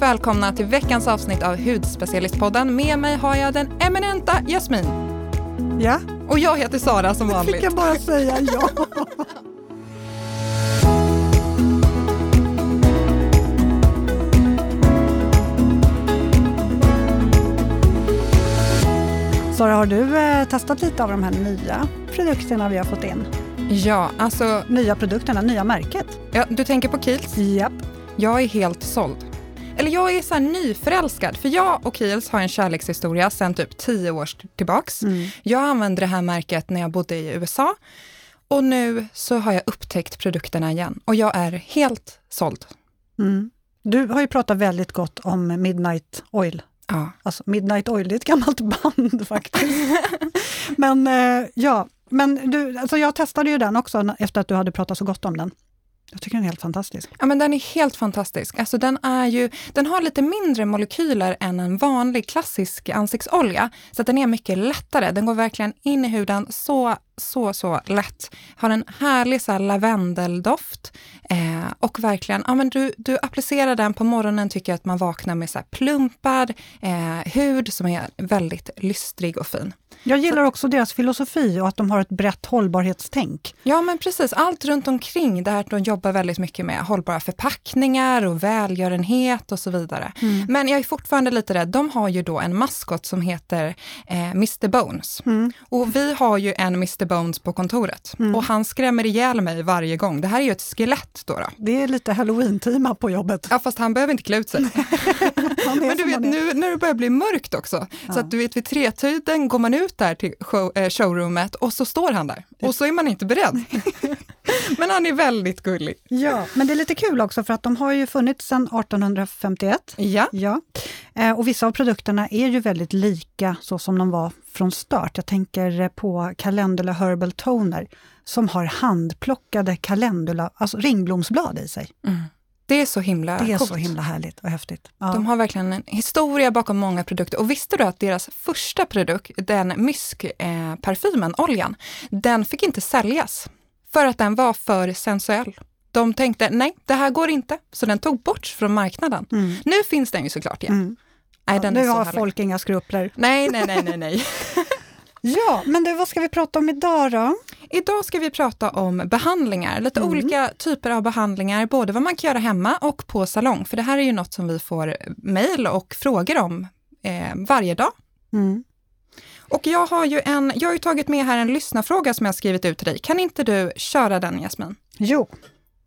Varmt välkomna till veckans avsnitt av Hudspecialistpodden. Med mig har jag den eminenta Jasmin. Ja. Och jag heter Sara som vanligt. Fick jag bara säga ja. Sara, har du eh, testat lite av de här nya produkterna vi har fått in? Ja, alltså... Nya produkterna, nya märket. Ja, du tänker på Kiehl's? Japp. Jag är helt såld. Eller jag är så här nyförälskad, för jag och Kiehl's har en kärlekshistoria sedan typ tio år tillbaks. Mm. Jag använde det här märket när jag bodde i USA och nu så har jag upptäckt produkterna igen och jag är helt såld. Mm. Du har ju pratat väldigt gott om Midnight Oil. Ja. Alltså Midnight Oil, det är ett gammalt band faktiskt. men eh, ja, men du, alltså jag testade ju den också efter att du hade pratat så gott om den. Jag tycker den är helt fantastisk. Ja, men den är helt fantastisk. Alltså, den, är ju, den har lite mindre molekyler än en vanlig klassisk ansiktsolja, så att den är mycket lättare. Den går verkligen in i huden så, så, så lätt. Har en härlig så här, lavendeldoft eh, och verkligen, ja, men du, du applicerar den på morgonen, tycker jag att man vaknar med så här, plumpad eh, hud som är väldigt lystrig och fin. Jag gillar också deras filosofi och att de har ett brett hållbarhetstänk. Ja, men precis. Allt runt omkring det här att de jobbar väldigt mycket med hållbara förpackningar och välgörenhet och så vidare. Mm. Men jag är fortfarande lite rädd. De har ju då en maskot som heter eh, Mr Bones. Mm. Och vi har ju en Mr Bones på kontoret mm. och han skrämmer ihjäl mig varje gång. Det här är ju ett skelett då. då. Det är lite halloween-tema på jobbet. Ja, fast han behöver inte klä ut sig. men du vet, nu när det börjar bli mörkt också, ja. så att du vet vid tretiden går man ut där till show, eh, showroomet och så står han där och så är man inte beredd. men han är väldigt gullig. Ja, men det är lite kul också för att de har ju funnits sedan 1851. Ja. ja. Eh, och vissa av produkterna är ju väldigt lika så som de var från start. Jag tänker på Calendula Herbal Toner som har handplockade calendula, alltså ringblomsblad i sig. Mm. Det är så himla Det är coolt. så himla härligt och häftigt. Ja. De har verkligen en historia bakom många produkter. Och visste du att deras första produkt, den myskparfymen, eh, oljan, den fick inte säljas för att den var för sensuell. De tänkte, nej, det här går inte, så den tog bort från marknaden. Mm. Nu finns den ju såklart igen. Mm. Nej, ja, nu har härlig. folk inga skrupler. Nej, nej, nej, nej, nej. ja, men du, vad ska vi prata om idag då? Idag ska vi prata om behandlingar, lite mm. olika typer av behandlingar, både vad man kan göra hemma och på salong. För det här är ju något som vi får mejl och frågor om eh, varje dag. Mm. Och jag har ju en, jag har ju tagit med här en lyssnarfråga som jag skrivit ut till dig. Kan inte du köra den Jasmin? Jo.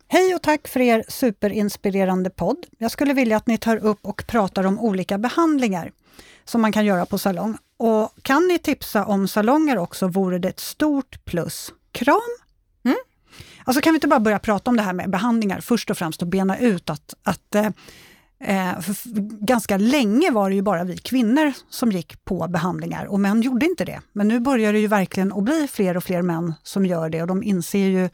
Hej och tack för er superinspirerande podd. Jag skulle vilja att ni tar upp och pratar om olika behandlingar som man kan göra på salong. Och kan ni tipsa om salonger också vore det ett stort plus. Kram! Mm. Alltså kan vi inte bara börja prata om det här med behandlingar först och främst och bena ut att, att eh, ganska länge var det ju bara vi kvinnor som gick på behandlingar och män gjorde inte det. Men nu börjar det ju verkligen att bli fler och fler män som gör det och de inser ju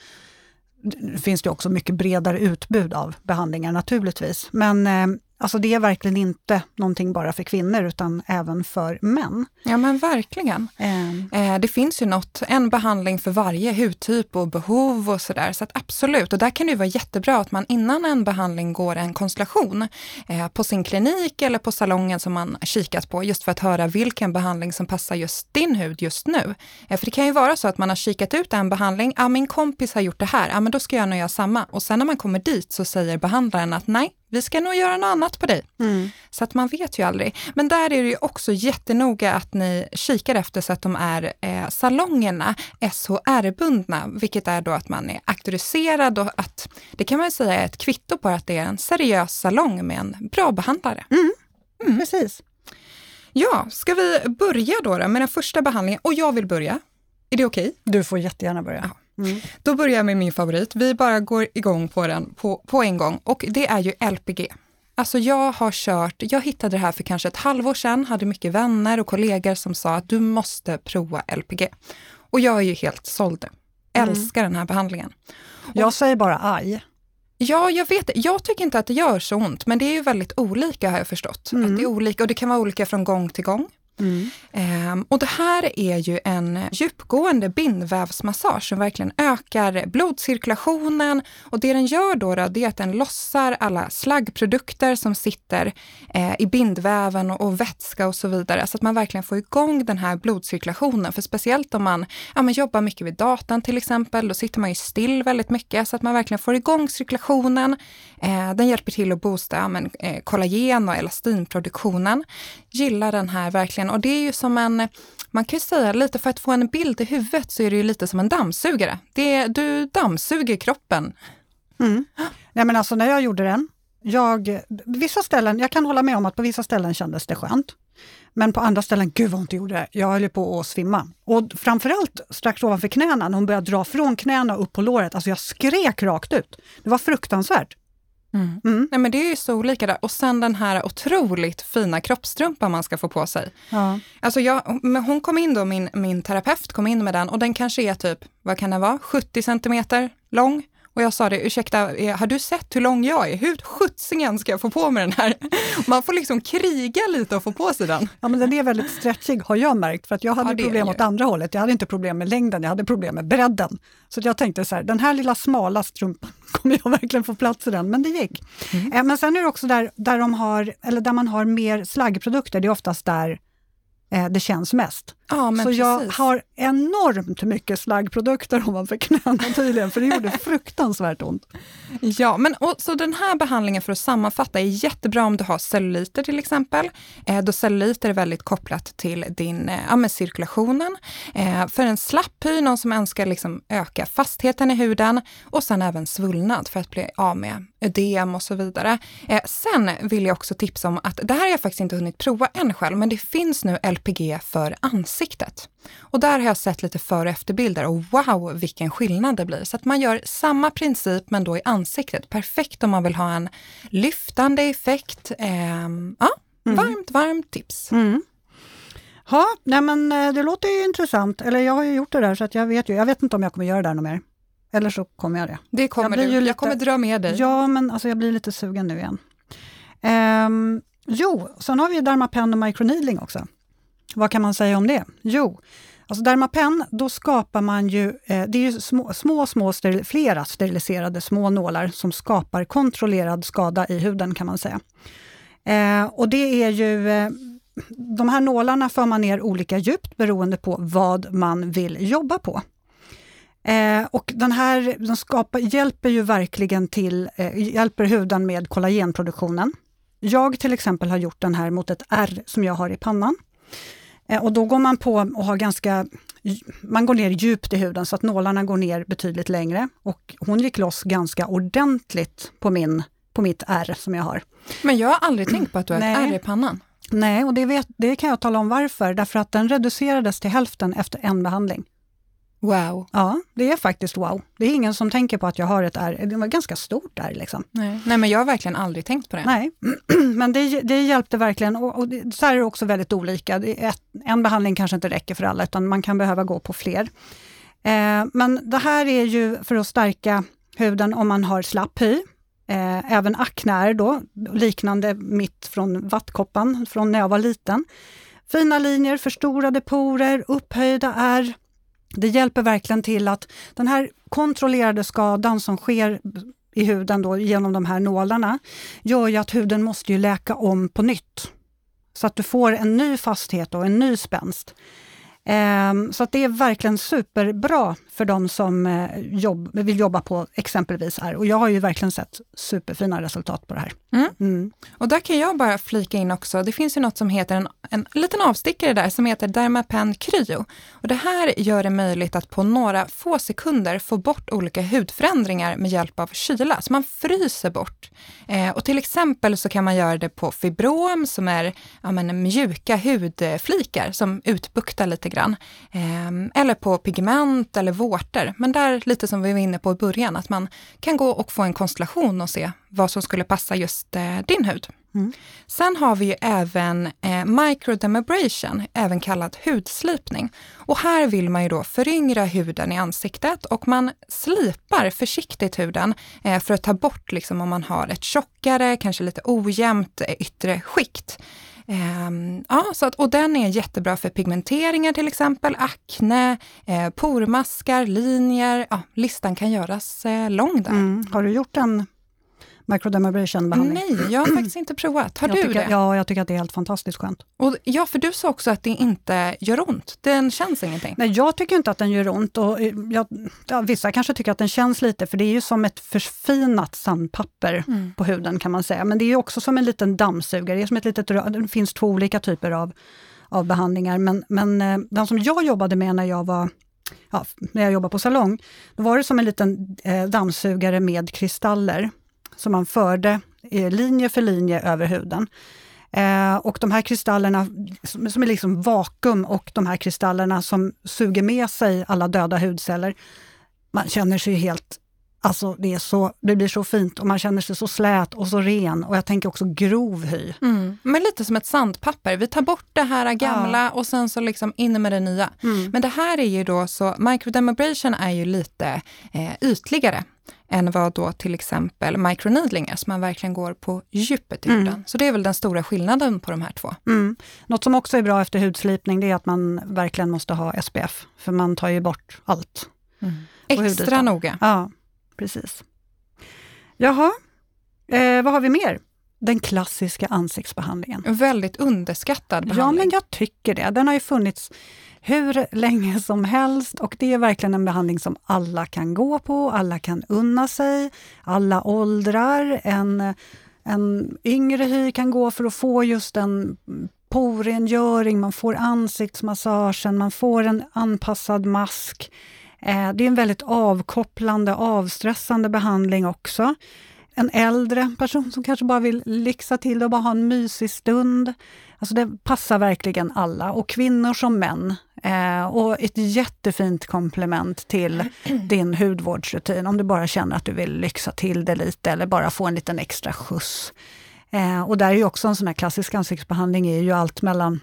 det finns det också mycket bredare utbud av behandlingar naturligtvis. Men eh, Alltså det är verkligen inte någonting bara för kvinnor utan även för män. Ja men verkligen. Mm. Eh, det finns ju något, en behandling för varje hudtyp och behov och sådär. Så att absolut, och där kan det vara jättebra att man innan en behandling går en konstellation eh, på sin klinik eller på salongen som man kikat på just för att höra vilken behandling som passar just din hud just nu. Eh, för det kan ju vara så att man har kikat ut en behandling, ja min kompis har gjort det här, ja men då ska jag nog göra samma. Och sen när man kommer dit så säger behandlaren att nej, vi ska nog göra något annat på dig. Mm. Så att man vet ju aldrig. Men där är det ju också jättenoga att ni kikar efter så att de är eh, salongerna SHR-bundna, vilket är då att man är auktoriserad och att det kan man säga är ett kvitto på att det är en seriös salong med en bra behandlare. Mm. Mm. Precis. Ja, ska vi börja då, då med den första behandlingen? Och jag vill börja. Är det okej? Okay? Du får jättegärna börja. Ja. Mm. Då börjar jag med min favorit. Vi bara går igång på den på, på en gång och det är ju LPG. Alltså jag har kört, jag hittade det här för kanske ett halvår sedan, hade mycket vänner och kollegor som sa att du måste prova LPG. Och jag är ju helt såld mm. Älskar mm. den här behandlingen. Jag och, säger bara aj. Ja, jag vet Jag tycker inte att det gör så ont, men det är ju väldigt olika har jag förstått. Mm. Att det är olika och det kan vara olika från gång till gång. Mm. Eh, och det här är ju en djupgående bindvävsmassage som verkligen ökar blodcirkulationen och det den gör då, då det är att den lossar alla slaggprodukter som sitter eh, i bindväven och, och, vätska och så vidare så att man verkligen får igång den här blodcirkulationen. För speciellt om man, ja, man jobbar mycket vid datan till exempel, då sitter man ju still väldigt mycket så att man verkligen får igång cirkulationen. Eh, den hjälper till att boosta ja, men, eh, kollagen och elastinproduktionen. Gillar den här verkligen och det är ju som en man kan ju säga lite för att få en bild i huvudet så är det ju lite som en dammsugare. Det, du dammsuger kroppen. Mm. Nej men alltså när jag gjorde den, jag, vissa ställen, jag kan hålla med om att på vissa ställen kändes det skönt. Men på andra ställen, gud vad ont det gjorde. Jag höll på att svimma. Och framförallt strax ovanför knäna, när hon började dra från knäna upp på låret. Alltså jag skrek rakt ut. Det var fruktansvärt. Mm. Mm. Nej, men det är ju så olika där. Och sen den här otroligt fina kroppstrumpan man ska få på sig. Ja. Alltså jag, hon kom in då, min, min terapeut kom in med den och den kanske är typ, vad kan den vara, 70 centimeter lång. Och jag sa det, ursäkta, har du sett hur lång jag är? Hur sjuttsingen ska jag få på mig den här? Man får liksom kriga lite och få på sig den. Ja, men den är väldigt stretchig har jag märkt, för att jag hade ja, problem åt andra hållet. Jag hade inte problem med längden, jag hade problem med bredden. Så jag tänkte så här, den här lilla smala strumpan, kommer jag verkligen få plats i den? Men det gick. Mm. Eh, men sen är det också där, där, de har, eller där man har mer slaggprodukter, det är oftast där eh, det känns mest. Ja, så precis. jag har enormt mycket slaggprodukter ovanför knäna tydligen, för det gjorde fruktansvärt ont. Ja, men och, så den här behandlingen för att sammanfatta är jättebra om du har celluliter till exempel. Eh, då celluliter är väldigt kopplat till din eh, ja, med cirkulationen. Eh, för en slapp hy, någon som önskar liksom öka fastheten i huden och sen även svullnad för att bli av med ödem och så vidare. Eh, sen vill jag också tipsa om att det här har jag faktiskt inte hunnit prova än själv, men det finns nu LPG för ansiktet. Och där har jag sett lite före och efterbilder och wow vilken skillnad det blir. Så att man gör samma princip men då i ansiktet. Perfekt om man vill ha en lyftande effekt. Eh, ja, mm. varmt, varmt tips. Mm. Ja, nej men eh, det låter ju intressant. Eller jag har ju gjort det där så att jag vet ju. Jag vet inte om jag kommer göra det där något mer. Eller så kommer jag det. Det kommer jag du. Lite, jag kommer dra med dig. Ja, men alltså jag blir lite sugen nu igen. Um, jo, sen har vi Dermapen och microneedling också. Vad kan man säga om det? Jo, alltså Dermapen, då skapar man ju, eh, det är ju små, små, små steril, flera steriliserade små nålar som skapar kontrollerad skada i huden kan man säga. Eh, och det är ju, eh, de här nålarna för man ner olika djupt beroende på vad man vill jobba på. Eh, och den här den skapar, hjälper ju verkligen till, eh, hjälper huden med kollagenproduktionen. Jag till exempel har gjort den här mot ett R som jag har i pannan. Eh, och då går man på och har ganska, man går ner djupt i huden så att nålarna går ner betydligt längre. Och hon gick loss ganska ordentligt på, min, på mitt R som jag har. Men jag har aldrig tänkt på att du har ett R i pannan. Nej, och det, vet, det kan jag tala om varför. Därför att den reducerades till hälften efter en behandling. Wow. Ja, det är faktiskt wow. Det är ingen som tänker på att jag har ett R. Det var ganska stort R. Liksom. Nej. Nej, men jag har verkligen aldrig tänkt på det. Nej, men det, det hjälpte verkligen. Och, och det, så här är det också väldigt olika. Ett, en behandling kanske inte räcker för alla, utan man kan behöva gå på fler. Eh, men det här är ju för att stärka huden om man har slapp hy. Eh, även akne då, liknande mitt från vattkoppan från när jag var liten. Fina linjer, förstorade porer, upphöjda ärr det hjälper verkligen till att den här kontrollerade skadan som sker i huden då, genom de här nålarna, gör ju att huden måste ju läka om på nytt. Så att du får en ny fasthet och en ny spänst. Ehm, så det är verkligen superbra för de som eh, jobb, vill jobba på exempelvis R. Och jag har ju verkligen sett superfina resultat på det här. Mm. Mm. Och där kan jag bara flika in också, det finns ju något som heter en, en liten avstickare där som heter Dermapen Cryo. Och det här gör det möjligt att på några få sekunder få bort olika hudförändringar med hjälp av kyla. Så man fryser bort. Eh, och till exempel så kan man göra det på fibrom som är ja, men, mjuka hudflikar som utbuktar lite grann. Eh, eller på pigment eller vårtor. Men där, lite som vi var inne på i början, att man kan gå och få en konstellation och se vad som skulle passa just eh, din hud. Mm. Sen har vi ju även eh, microdermabrasion, även kallad hudslipning. Och här vill man ju då föryngra huden i ansiktet och man slipar försiktigt huden eh, för att ta bort liksom om man har ett tjockare, kanske lite ojämnt eh, yttre skikt. Um, ja, så att, och den är jättebra för pigmenteringar till exempel, akne, eh, pormaskar, linjer. Ja, listan kan göras eh, lång där. Mm. Har du gjort en microdermabrasion-behandling? Nej, jag har faktiskt inte provat. Har jag du tycker, det? Ja, jag tycker att det är helt fantastiskt skönt. Och, ja, för du sa också att det inte gör ont. Den känns ingenting. Nej, jag tycker inte att den gör ont. Och eh, jag, ja, vissa kanske tycker att den känns lite, för det är ju som ett förfinat sandpapper mm. på huden kan man säga. Men det är också som en liten dammsugare. Det, är som ett litet, det finns två olika typer av, av behandlingar. Men, men eh, den som jag jobbade med när jag var ja, när jag jobbade på salong, då var det som en liten eh, dammsugare med kristaller som man förde eh, linje för linje över huden. Eh, och de här kristallerna som, som är liksom vakuum och de här kristallerna som suger med sig alla döda hudceller. Man känner sig helt Alltså det, är så, det blir så fint och man känner sig så slät och så ren och jag tänker också grov hy. Mm. Men lite som ett sandpapper, vi tar bort det här gamla ja. och sen så liksom in med det nya. Mm. Men det här är ju då så, microdermabrasion är ju lite eh, ytligare än vad då till exempel microneedling är, så man verkligen går på djupet i mm. huden. Så det är väl den stora skillnaden på de här två. Mm. Något som också är bra efter hudslipning, det är att man verkligen måste ha SPF, för man tar ju bort allt. Mm. Extra noga. Ja, precis. Jaha, eh, vad har vi mer? Den klassiska ansiktsbehandlingen. Väldigt underskattad behandling. Ja, men jag tycker det. Den har ju funnits hur länge som helst och det är verkligen en behandling som alla kan gå på, alla kan unna sig, alla åldrar. En, en yngre hy kan gå för att få just en porrengöring, man får ansiktsmassagen, man får en anpassad mask. Eh, det är en väldigt avkopplande, avstressande behandling också. En äldre person som kanske bara vill lyxa till det och bara ha en mysig stund. Alltså det passar verkligen alla, och kvinnor som män. Eh, och ett jättefint komplement till din hudvårdsrutin om du bara känner att du vill lyxa till det lite eller bara få en liten extra skjuts. Eh, och där är ju också en sån här klassisk ansiktsbehandling är ju allt mellan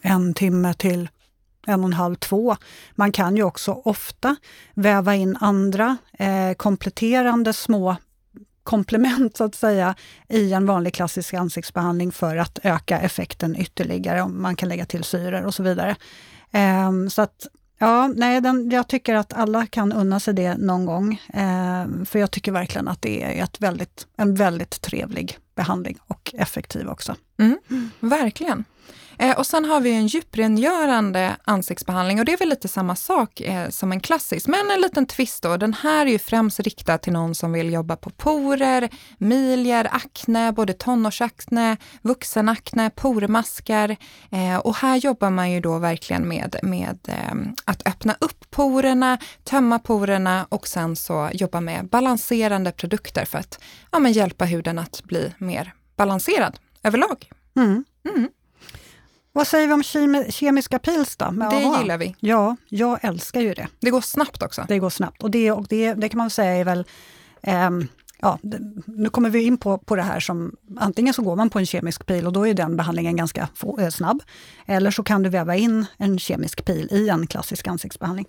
en timme till en och en halv, två. Man kan ju också ofta väva in andra eh, kompletterande små komplement så att säga i en vanlig klassisk ansiktsbehandling för att öka effekten ytterligare. Om man kan lägga till syror och så vidare. Um, så att Ja, nej, den, jag tycker att alla kan unna sig det någon gång. Eh, för jag tycker verkligen att det är ett väldigt, en väldigt trevlig behandling och effektiv också. Mm, verkligen. Eh, och sen har vi en djuprengörande ansiktsbehandling och det är väl lite samma sak eh, som en klassisk, men en liten twist då. Den här är ju främst riktad till någon som vill jobba på porer, milier, akne, både tonårsakne, vuxenakne, pormaskar. Eh, och här jobbar man ju då verkligen med, med eh, att öppna upp porerna, tömma porerna och sen så jobba med balanserande produkter för att ja, men hjälpa huden att bli mer balanserad överlag. Mm. Mm. Vad säger vi om kemi kemiska pils då? det aha. gillar vi. Ja, jag älskar ju det. Det går snabbt också. Det går snabbt och det, och det, det kan man säga är väl um, Ja, nu kommer vi in på, på det här som antingen så går man på en kemisk pil och då är den behandlingen ganska få, eh, snabb. Eller så kan du väva in en kemisk pil i en klassisk ansiktsbehandling.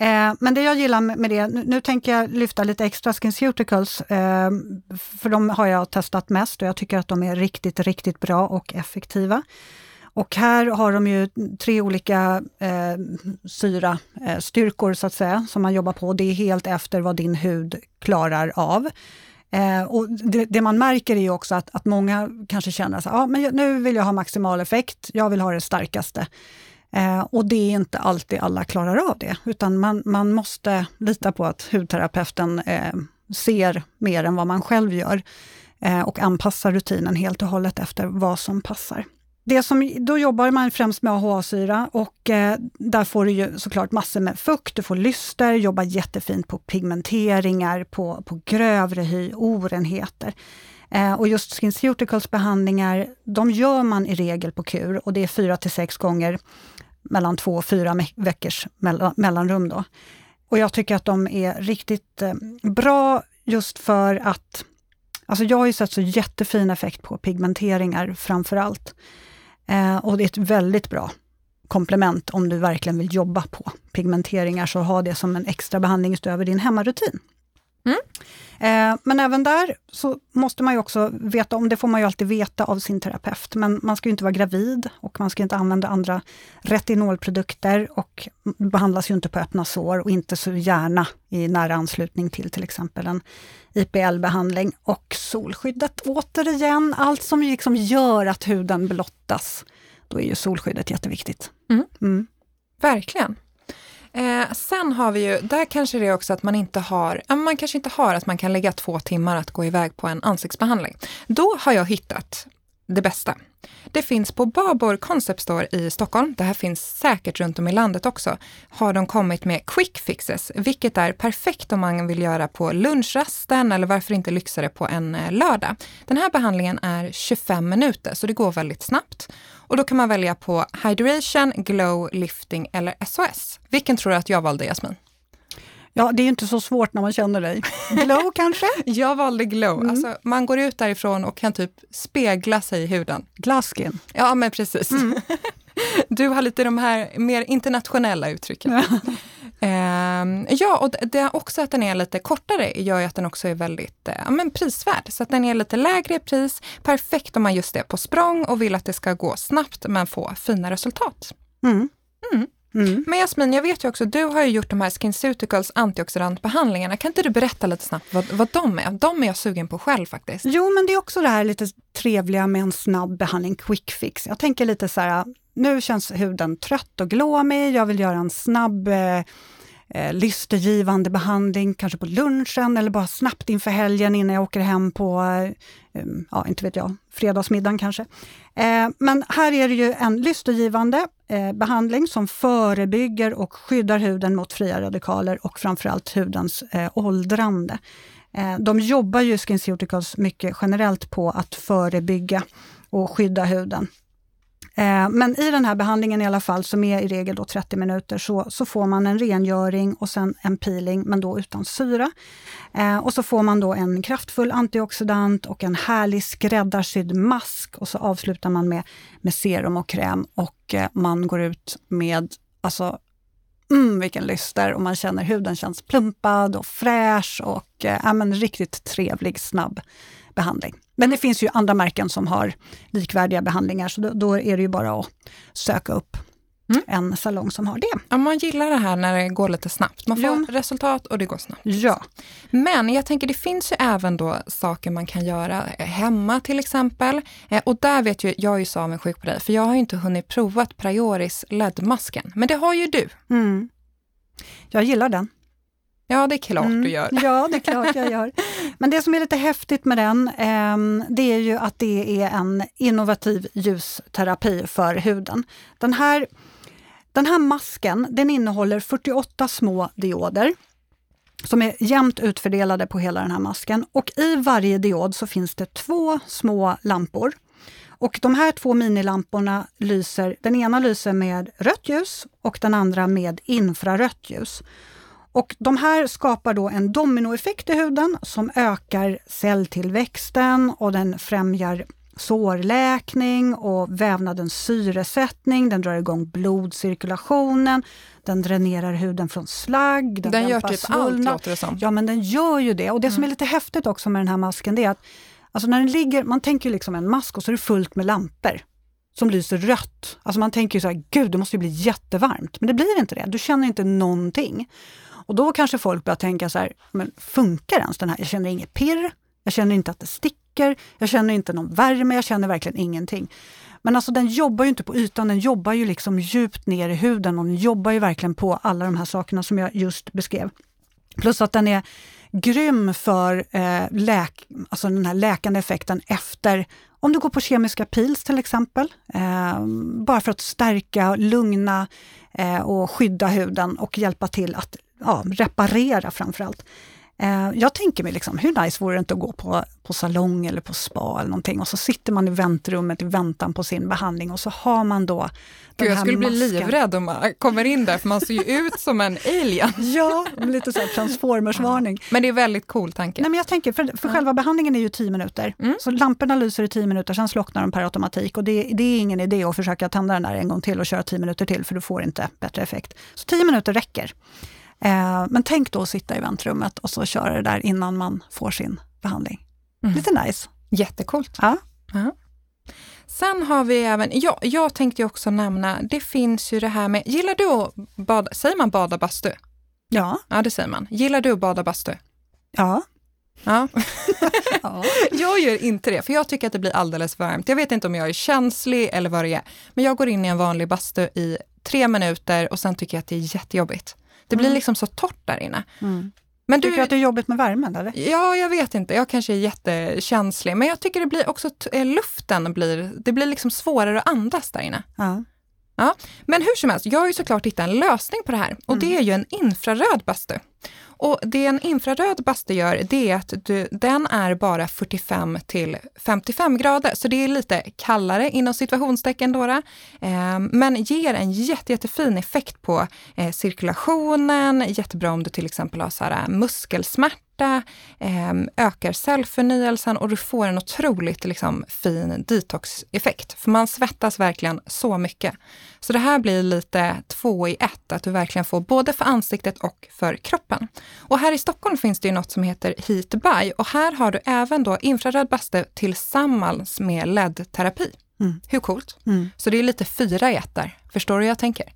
Eh, men det jag gillar med det, nu, nu, tänker jag lyfta lite extra SkinCeuticals, eh, för de har jag testat mest och jag tycker att de är riktigt, riktigt bra och effektiva. Och här har de ju tre olika eh, syrastyrkor eh, så att säga, som man jobbar på. Det är helt efter vad din hud klarar av. Eh, och det, det, man märker är ju också att, att många kanske känner att ah, ja, nu vill jag ha maximal effekt, jag vill ha det starkaste. Eh, och det är inte alltid alla klarar av det, utan man, man måste lita på att hudterapeuten eh, ser mer än vad man själv gör eh, och anpassar rutinen helt och hållet efter vad som passar. Det som, då jobbar man främst med AHA-syra och eh, där får du ju såklart massor med fukt, du får lyster, jobbar jättefint på pigmenteringar, på, på grövre hy, orenheter. Eh, och just SkinCeuticals behandlingar, de gör man i regel på kur och det är fyra till sex gånger mellan två och fyra veckors mellanrum. Då. Och jag tycker att de är riktigt eh, bra just för att Alltså jag har ju sett så jättefin effekt på pigmenteringar framför allt. Eh, och det är ett väldigt bra komplement om du verkligen vill jobba på pigmenteringar, så ha det som en extra behandling utöver din hemmarutin. Mm. Eh, men även där så måste man ju också veta om, det får man ju alltid veta av sin terapeut, men man ska ju inte vara gravid och man ska inte använda andra retinolprodukter och behandlas ju inte på öppna sår och inte så gärna i nära anslutning till till exempel en IPL-behandling. Och solskyddet återigen, allt som liksom gör att huden blottas, då är ju solskyddet jätteviktigt. Mm. Mm. Verkligen. Eh, sen har vi ju, där kanske det är också att man inte har, man kanske inte har att man kan lägga två timmar att gå iväg på en ansiktsbehandling. Då har jag hittat det bästa. Det finns på Babor Concept Store i Stockholm, det här finns säkert runt om i landet också, har de kommit med quick fixes, vilket är perfekt om man vill göra på lunchrasten eller varför inte lyxa det på en eh, lördag. Den här behandlingen är 25 minuter, så det går väldigt snabbt. Och då kan man välja på hydration, glow, lifting eller SOS. Vilken tror du att jag valde, Jasmin? Ja, det är inte så svårt när man känner dig. Glow kanske? Jag valde glow. Mm. Alltså, man går ut därifrån och kan typ spegla sig i huden. Glaskin? Ja, men precis. Mm. Du har lite de här mer internationella uttrycken. Ja. Ehm, ja, och det också att den är lite kortare gör ju att den också är väldigt eh, men prisvärd. Så att den är lite lägre i pris. Perfekt om man just är på språng och vill att det ska gå snabbt men få fina resultat. Mm. Mm. Mm. Men Jasmin, jag vet ju också, du har ju gjort de här SkinCeuticals antioxidantbehandlingarna. Kan inte du berätta lite snabbt vad, vad de är? De är jag sugen på själv faktiskt. Jo, men det är också det här lite trevliga med en snabb behandling, quick fix. Jag tänker lite så här, nu känns huden trött och glåmig, jag vill göra en snabb eh, eh, lystergivande behandling, kanske på lunchen eller bara snabbt inför helgen innan jag åker hem på, eh, mm, ja inte vet jag, fredagsmiddagen kanske. Eh, men här är det ju en lystergivande eh, behandling som förebygger och skyddar huden mot fria radikaler och framförallt hudens eh, åldrande. Eh, de jobbar ju, SkinCeuticals, mycket generellt på att förebygga och skydda huden. Eh, men i den här behandlingen i alla fall, som är i regel då 30 minuter, så, så får man en rengöring och sen en peeling, men då utan syra. Eh, och så får man då en kraftfull antioxidant och en härlig skräddarsydd mask och så avslutar man med, med serum och kräm och eh, man går ut med alltså, mm, vilken lyster och man känner huden känns plumpad och fräsch och äh, men, riktigt trevlig, snabb behandling. Men det finns ju andra märken som har likvärdiga behandlingar, så då, då är det ju bara att söka upp Mm. en salong som har det. Ja, man gillar det här när det går lite snabbt. Man får ja. resultat och det går snabbt. Ja. Men jag tänker det finns ju även då saker man kan göra hemma till exempel. Eh, och där vet ju, jag är ju så avundsjuk på dig, för jag har inte hunnit provat Prioris LED-masken. Men det har ju du. Mm. Jag gillar den. Ja, det är klart mm. du gör. Ja, det är klart jag gör. Men det som är lite häftigt med den, eh, det är ju att det är en innovativ ljusterapi för huden. Den här, den här masken, den innehåller 48 små dioder som är jämnt utfördelade på hela den här masken. Och i varje diod så finns det två små lampor. Och de här två minilamporna lyser, den ena lyser med rött ljus och den andra med infrarött ljus. Och de här skapar då en dominoeffekt i huden som ökar celltillväxten och den främjar sårläkning och vävnadens syresättning, den drar igång blodcirkulationen, den dränerar huden från slagg, den, den gör typ svullna. allt låter det som. Ja men den gör ju det och det mm. som är lite häftigt också med den här masken det är att alltså när den ligger, man tänker liksom en mask och så är det fullt med lampor som lyser rött. Alltså man tänker ju så här, gud det måste ju bli jättevarmt. Men det blir inte det, du känner inte någonting. Och då kanske folk börjar tänka så här, men funkar ens den här? Jag känner inget pirr, jag känner inte att det sticker, jag känner inte någon värme, jag känner verkligen ingenting. Men alltså den jobbar ju inte på ytan, den jobbar ju liksom djupt ner i huden och den jobbar ju verkligen på alla de här sakerna som jag just beskrev. Plus att den är grym för eh, läk, alltså den här läkande effekten efter om du går på kemiska pils till exempel, eh, bara för att stärka, lugna eh, och skydda huden och hjälpa till att ja, reparera framförallt. Eh, jag tänker mig, liksom, hur nice vore det inte att gå på, på salong eller på spa eller någonting och så sitter man i väntrummet i väntan på sin behandling och så har man då Gud, jag skulle masken. bli livrädd om man kommer in där för man ser ju ut som en alien. ja, lite så transformersvarning. Men det är väldigt cool tanke. Nej, men jag tänker, för, för själva behandlingen är ju 10 minuter. Mm. Så lamporna lyser i 10 minuter, sen slocknar de per automatik och det, det, är ingen idé att försöka tända den där en gång till och köra 10 minuter till för du får inte bättre effekt. Så 10 minuter räcker. Eh, men tänk då att sitta i väntrummet och så köra det där innan man får sin behandling. Mm. Lite nice. Jättecoolt. Ja. ja. Sen har vi även, ja, jag tänkte också nämna, det finns ju det här med, gillar du att bada, säger man bada bastu? Ja. Ja, det säger man. Gillar du att bada bastu? Ja. Ja. ja. Jag gör inte det, för jag tycker att det blir alldeles varmt. Jag vet inte om jag är känslig eller vad det är, men jag går in i en vanlig bastu i tre minuter och sen tycker jag att det är jättejobbigt. Det blir mm. liksom så torrt där inne. Mm. Men du, tycker du att det är jobbigt med värmen? Eller? Ja, jag vet inte. Jag kanske är jättekänslig. Men jag tycker det blir också, eh, luften blir, det blir liksom svårare att andas där inne. Ja. Ja, men hur som helst, jag har ju såklart hittat en lösning på det här och mm. det är ju en infraröd bastu. Och det en infraröd bastu gör, det är att du, den är bara 45 till 55 grader, så det är lite kallare inom situationstecken då, eh, men ger en jätte, jättefin effekt på eh, cirkulationen, jättebra om du till exempel har så här, eh, muskelsmärta smärta, eh, ökar cellförnyelsen och du får en otroligt liksom, fin detox-effekt. För man svettas verkligen så mycket. Så det här blir lite två i ett, att du verkligen får både för ansiktet och för kroppen. Och här i Stockholm finns det ju något som heter Heat By och här har du även då infraröd bastu tillsammans med LED-terapi. Mm. Hur coolt? Mm. Så det är lite fyra i ett där. Förstår du hur jag tänker?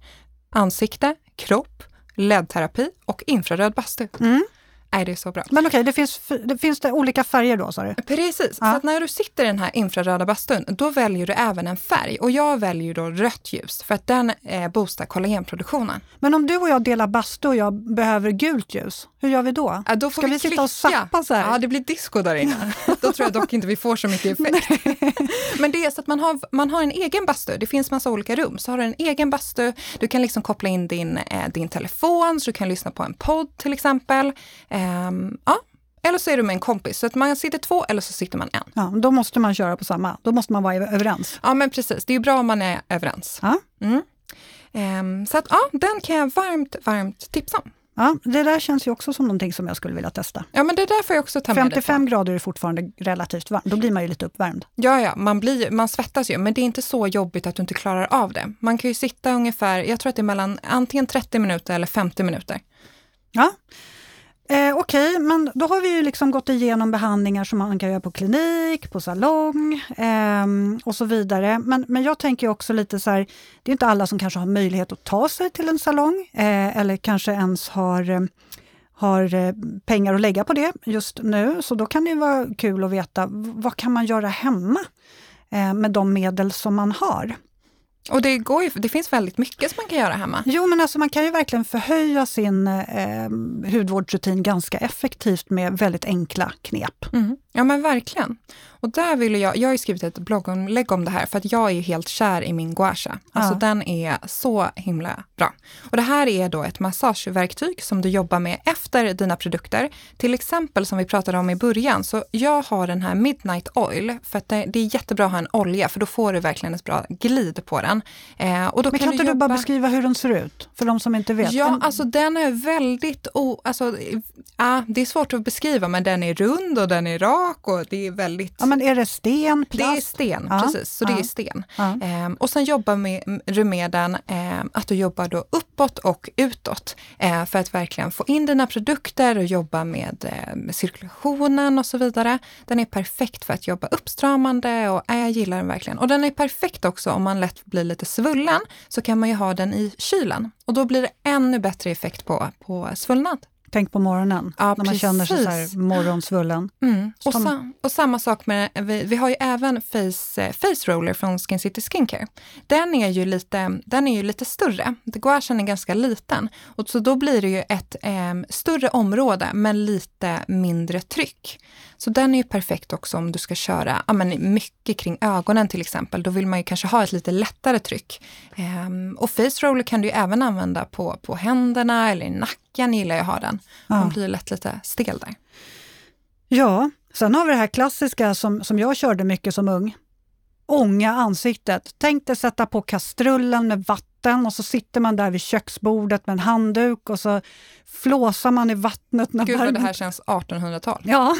Ansikte, kropp, LED-terapi och infraröd bastu. Mm. Nej, det är så bra. Men okej, okay, det, finns, det finns det olika färger då sa du? Precis, ja. så när du sitter i den här infraröda bastun, då väljer du även en färg. Och jag väljer då rött ljus för att den eh, boostar kollagenproduktionen. Men om du och jag delar bastu och jag behöver gult ljus, hur gör vi då? Ja, då får Ska vi, vi sitta och sappa så här? Ja, det blir disco där inne. då tror jag dock inte vi får så mycket effekt. Men det är så att man har, man har en egen bastu. Det finns massa olika rum. Så har du en egen bastu, du kan liksom koppla in din, eh, din telefon, så du kan lyssna på en podd till exempel. Eh, Um, ja, eller så är du med en kompis. Så att man sitter två eller så sitter man en. Ja, då måste man köra på samma. Då måste man vara överens. Ja, men precis. Det är bra om man är överens. Ja. Mm. Um, så att ja, den kan jag varmt, varmt tipsa om. Ja, det där känns ju också som någonting som jag skulle vilja testa. Ja, men det där får jag också ta 55 grader är fortfarande relativt varmt, då blir man ju lite uppvärmd. Ja, ja, man, blir, man svettas ju, men det är inte så jobbigt att du inte klarar av det. Man kan ju sitta ungefär, jag tror att det är mellan antingen 30 minuter eller 50 minuter. Ja, Eh, Okej, okay, men då har vi ju liksom gått igenom behandlingar som man kan göra på klinik, på salong eh, och så vidare. Men, men jag tänker också lite så här, det är inte alla som kanske har möjlighet att ta sig till en salong eh, eller kanske ens har, eh, har eh, pengar att lägga på det just nu. Så då kan det vara kul att veta, vad kan man göra hemma eh, med de medel som man har? Och det, går ju, det finns väldigt mycket som man kan göra hemma. Jo, men alltså man kan ju verkligen förhöja sin eh, hudvårdsrutin ganska effektivt med väldigt enkla knep. Mm. Ja men verkligen. Och där vill jag, jag har ju skrivit ett blogginlägg om det här för att jag är helt kär i min gua sha. Alltså ja. den är så himla bra. Och det här är då ett massageverktyg som du jobbar med efter dina produkter. Till exempel som vi pratade om i början, så jag har den här Midnight Oil för att det, det är jättebra att ha en olja för då får du verkligen ett bra glid på den. Eh, och då Men kan, inte du, jobba... bara beskriva hur den ser ut för de som inte vet? Ja, en... alltså den är väldigt, o, alltså, ah, det är svårt att beskriva men den är rund och den är rak och det är väldigt Ja, men är det sten, plast? Det är sten, ja. precis. Så ja. det är sten. Ehm, och sen jobbar med, du med den, ehm, att du jobbar då uppåt och utåt eh, för att verkligen få in dina produkter och jobba med eh, cirkulationen och så vidare. Den är perfekt för att jobba uppstramande och äh, jag gillar den verkligen. Och den är perfekt också om man lätt blir lite svullen så kan man ju ha den i kylen och då blir det ännu bättre effekt på, på svullnad. Tänk på morgonen, ja, när man precis. känner sig så här morgonsvullen. Mm. Och, sa, och, samma sak med, vi, vi har ju även face, eh, face Roller från Skin City Skincare. Den är ju lite, den är ju lite större. Gouachen är ganska liten. Och så då blir det ju ett eh, större område men lite mindre tryck. Så den är ju perfekt också om du ska köra ja, men mycket kring ögonen till exempel. Då vill man ju kanske ha ett lite lättare tryck. Ehm, och face roller kan du ju även använda på, på händerna eller i nacken gillar jag att ha den. Ja. Man blir lätt lite stel där. Ja, sen har vi det här klassiska som, som jag körde mycket som ung. Ånga ansiktet. Tänk dig sätta på kastrullen med vatten vatten och så sitter man där vid köksbordet med en handduk och så flåsar man i vattnet. När Gud vad det här känns 1800-tal. Ja,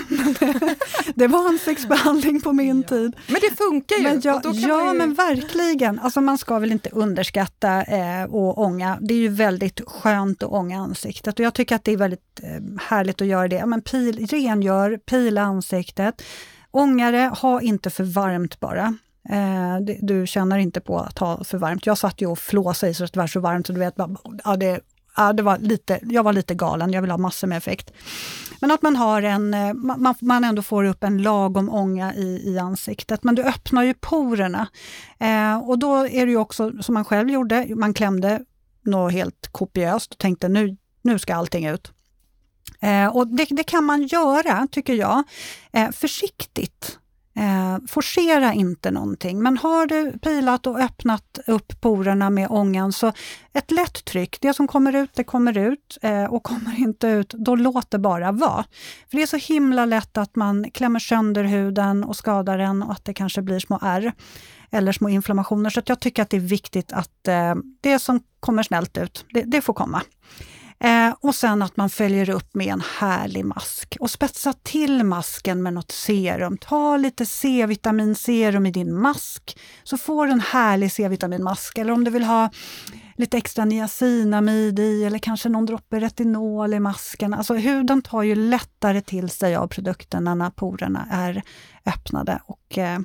det var ansiktsbehandling på min ja. tid. Men det funkar ju! Men ja, ja ju... men verkligen. Alltså man ska väl inte underskatta eh, och ånga. Det är ju väldigt skönt att ånga ansiktet och jag tycker att det är väldigt eh, härligt att göra det. Men pil, rengör, pila ansiktet. Ångare, ha inte för varmt bara. Eh, du känner inte på att ha för varmt. Jag satt ju och flåsade i så att det var så varmt, så du vet, ja, det, ja, det var lite, jag var lite galen, jag vill ha massor med effekt. Men att man har en, eh, man, man ändå får upp en lagom ånga i, i ansiktet, men du öppnar ju porerna. Eh, och då är det ju också som man själv gjorde, man klämde något helt kopiöst och tänkte nu, nu ska allting ut. Eh, och det, det, kan man göra, tycker jag, eh, försiktigt. Eh, forcera inte någonting, men har du pilat och öppnat upp porerna med ångan så ett lätt tryck, det som kommer ut, det kommer ut eh, och kommer inte ut, då låt det bara vara. För det är så himla lätt att man klämmer sönder huden och skadar den och att det kanske blir små ärr eller små inflammationer. Så jag tycker att det är viktigt att eh, det som kommer snällt ut, det, det får komma. Eh, och sen att man följer upp med en härlig mask. Och spetsa till masken med något serum. Ta lite C-vitaminserum i din mask, så får du en härlig C-vitaminmask. Eller om du vill ha lite extra niacinamid i eller kanske någon droppe retinol i masken. Alltså huden tar ju lättare till sig av produkterna när porerna är öppnade. Och eh,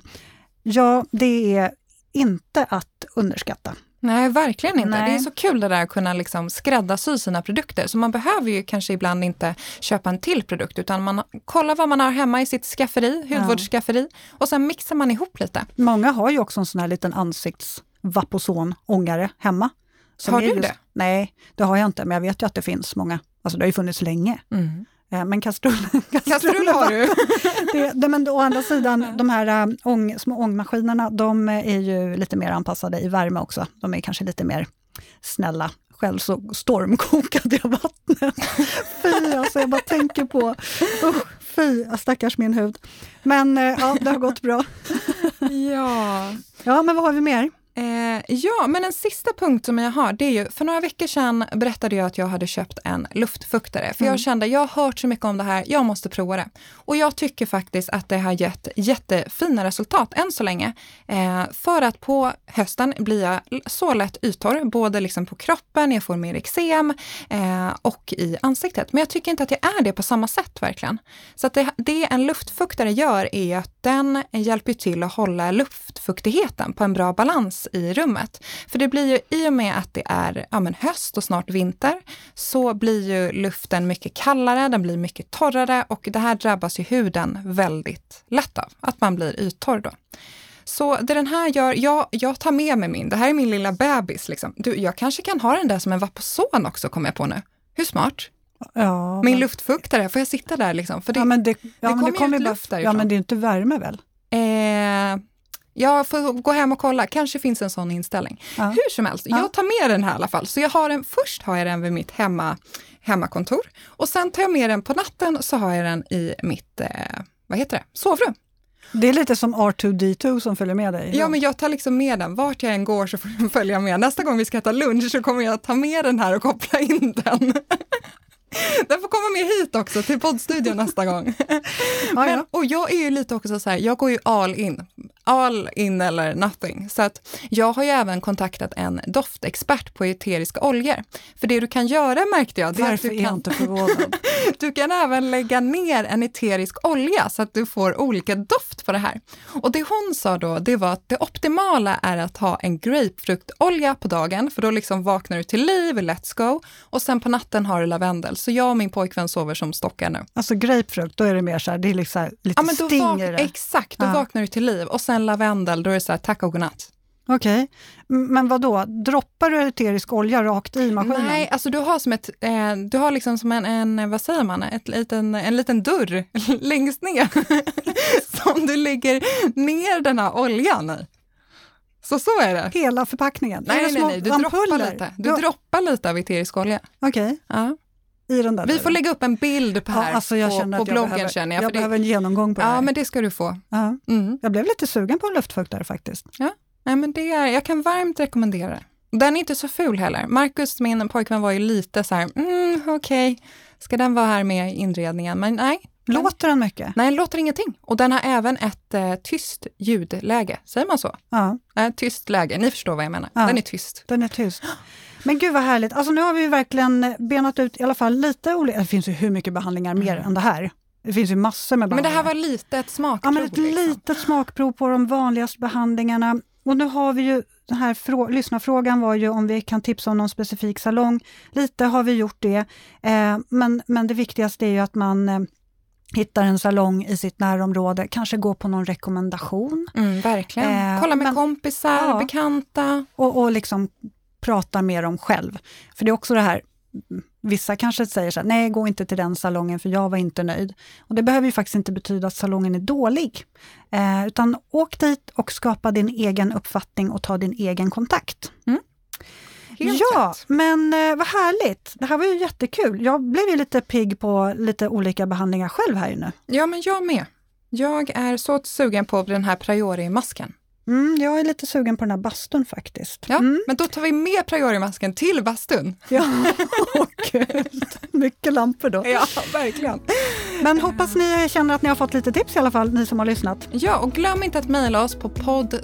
ja, det är inte att underskatta. Nej, verkligen inte. Nej. Det är så kul det där att kunna liksom skräddarsy sina produkter. Så man behöver ju kanske ibland inte köpa en till produkt utan man kollar vad man har hemma i sitt skafferi, hudvårdsskafferi och sen mixar man ihop lite. Många har ju också en sån här liten ansiktsvaposon-ångare hemma. har du just, det? Nej, det har jag inte, men jag vet ju att det finns många. Alltså det har ju funnits länge. Mm. Eh, men kastrull, kastrull har du? det, det, men å andra sidan, de här äh, ång, små ångmaskinerna, de är ju lite mer anpassade i värme också. De är kanske lite mer snälla. Själv så stormkokade jag vattnet. fy, alltså jag bara tänker på, usch, fy, stackars min hud. Men äh, ja, det har gått bra. ja. Ja, men vad har vi mer? Eh, ja, men en sista punkt som jag har, det är ju, för några veckor sedan berättade jag att jag hade köpt en luftfuktare. För mm. jag kände, jag har hört så mycket om det här, jag måste prova det. Och jag tycker faktiskt att det har gett jättefina resultat än så länge. Eh, för att på hösten blir jag så lätt yttorr, både liksom på kroppen, jag får mer eksem eh, och i ansiktet. Men jag tycker inte att jag är det på samma sätt verkligen. Så att det, det en luftfuktare gör är att den hjälper till att hålla luftfuktigheten på en bra balans i rummet. För det blir ju, i och med att det är ja, men höst och snart vinter, så blir ju luften mycket kallare, den blir mycket torrare och det här drabbas ju huden väldigt lätt av, att man blir yttorr då. Så det den här gör, jag, jag tar med mig min, det här är min lilla bebis. Liksom. Du, jag kanske kan ha den där som en vaposon också, kommer jag på nu. Hur smart? Ja, Min men... luftfuktare, får jag sitta där liksom? För det, ja, men det, ja, det kommer kom ju luft därifrån. Ja, men det är inte värme väl? Eh, jag får gå hem och kolla, kanske finns en sån inställning. Ja. Hur som helst, jag tar med den här i alla fall. Så jag har den, först har jag den vid mitt hemma, hemmakontor och sen tar jag med den på natten så har jag den i mitt, eh, vad heter det, sovrum. Det är lite som R2D2 som följer med dig? Ja, men jag tar liksom med den. Vart jag än går så får den följa med. Nästa gång vi ska äta lunch så kommer jag ta med den här och koppla in den. Den får komma med hit också till poddstudion nästa gång. Men, och jag är ju lite också så här, jag går ju all in. All in eller nothing. Så att jag har ju även kontaktat en doftexpert på eteriska oljor. För det du kan göra märkte jag, det är att du kan, inte förvånad? du kan även lägga ner en eterisk olja så att du får olika doft på det här. Och det hon sa då, det var att det optimala är att ha en grapefruktolja på dagen, för då liksom vaknar du till liv, let's go. Och sen på natten har du lavendel. Så jag och min pojkvän sover som stockar nu. Alltså grapefrukt, då är det mer så här, det är liksom lite ja, men då sting i det. Exakt, då ja. vaknar du till liv. Och sen lavendel, då är det så här, tack och godnatt. Okej, men vad då? droppar du eterisk olja rakt i maskinen? Nej, alltså du har som ett, eh, du har liksom som en, en, vad säger man, ett liten, en liten dörr längst ner som du lägger ner den här oljan i. Så så är det. Hela förpackningen? Nej, nej, nej, du droppar lite. Du droppar lite av eterisk olja. Okej. Ja i den där Vi får lägga upp en bild på här ja, alltså jag på, på bloggen behöver, känner jag. Jag behöver en genomgång på det här. Ja, men det ska du få. Ja. Mm. Jag blev lite sugen på en luftfuktare faktiskt. Ja, Nej, men det är, jag kan varmt rekommendera det. Den är inte så ful heller. Marcus, min pojkvän, var ju lite så här, mm, okej, okay. ska den vara här med i inredningen? Men nej. Låter den mycket? Nej, den låter ingenting. Och den har även ett eh, tyst ljudläge, säger man så? Ja. Eh, tyst läge, ni förstår vad jag menar. Ja. Den är tyst. Den är tyst. Men gud vad härligt. Alltså nu har vi verkligen benat ut i alla fall lite olika, det finns ju hur mycket behandlingar mer mm. än det här. Det finns ju massor med behandlingar. Men det här var lite ett smakprov. Ja, men ett liksom. litet smakprov på de vanligaste behandlingarna. Och nu har vi ju, den här frå, lyssnarfrågan var ju om vi kan tipsa om någon specifik salong. Lite har vi gjort det, eh, men, men det viktigaste är ju att man eh, hittar en salong i sitt närområde, kanske gå på någon rekommendation. Mm, verkligen. Eh, Kolla med men, kompisar, ja, bekanta. Och, och liksom prata med dem själv. För det är också det här, Vissa kanske säger så här, nej gå inte till den salongen för jag var inte nöjd. Och Det behöver ju faktiskt inte betyda att salongen är dålig. Eh, utan åk dit och skapa din egen uppfattning och ta din egen kontakt. Mm. ja, rätt. men eh, vad härligt! Det här var ju jättekul. Jag blev ju lite pigg på lite olika behandlingar själv här nu. Ja, men jag med. Jag är så sugen på den här Priori-masken. Mm, jag är lite sugen på den här bastun faktiskt. Ja, mm. men då tar vi med Priori-masken till bastun. Ja, oh, mycket lampor då. Ja, verkligen. Men hoppas ni känner att ni har fått lite tips i alla fall, ni som har lyssnat. Ja, och glöm inte att mejla oss på podd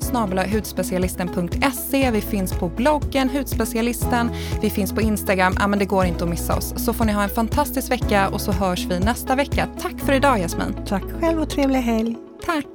hudspecialisten.se. Vi finns på bloggen Hudspecialisten. Vi finns på Instagram. Ja, men det går inte att missa oss. Så får ni ha en fantastisk vecka och så hörs vi nästa vecka. Tack för idag Jasmin. Tack själv och trevlig helg. Tack.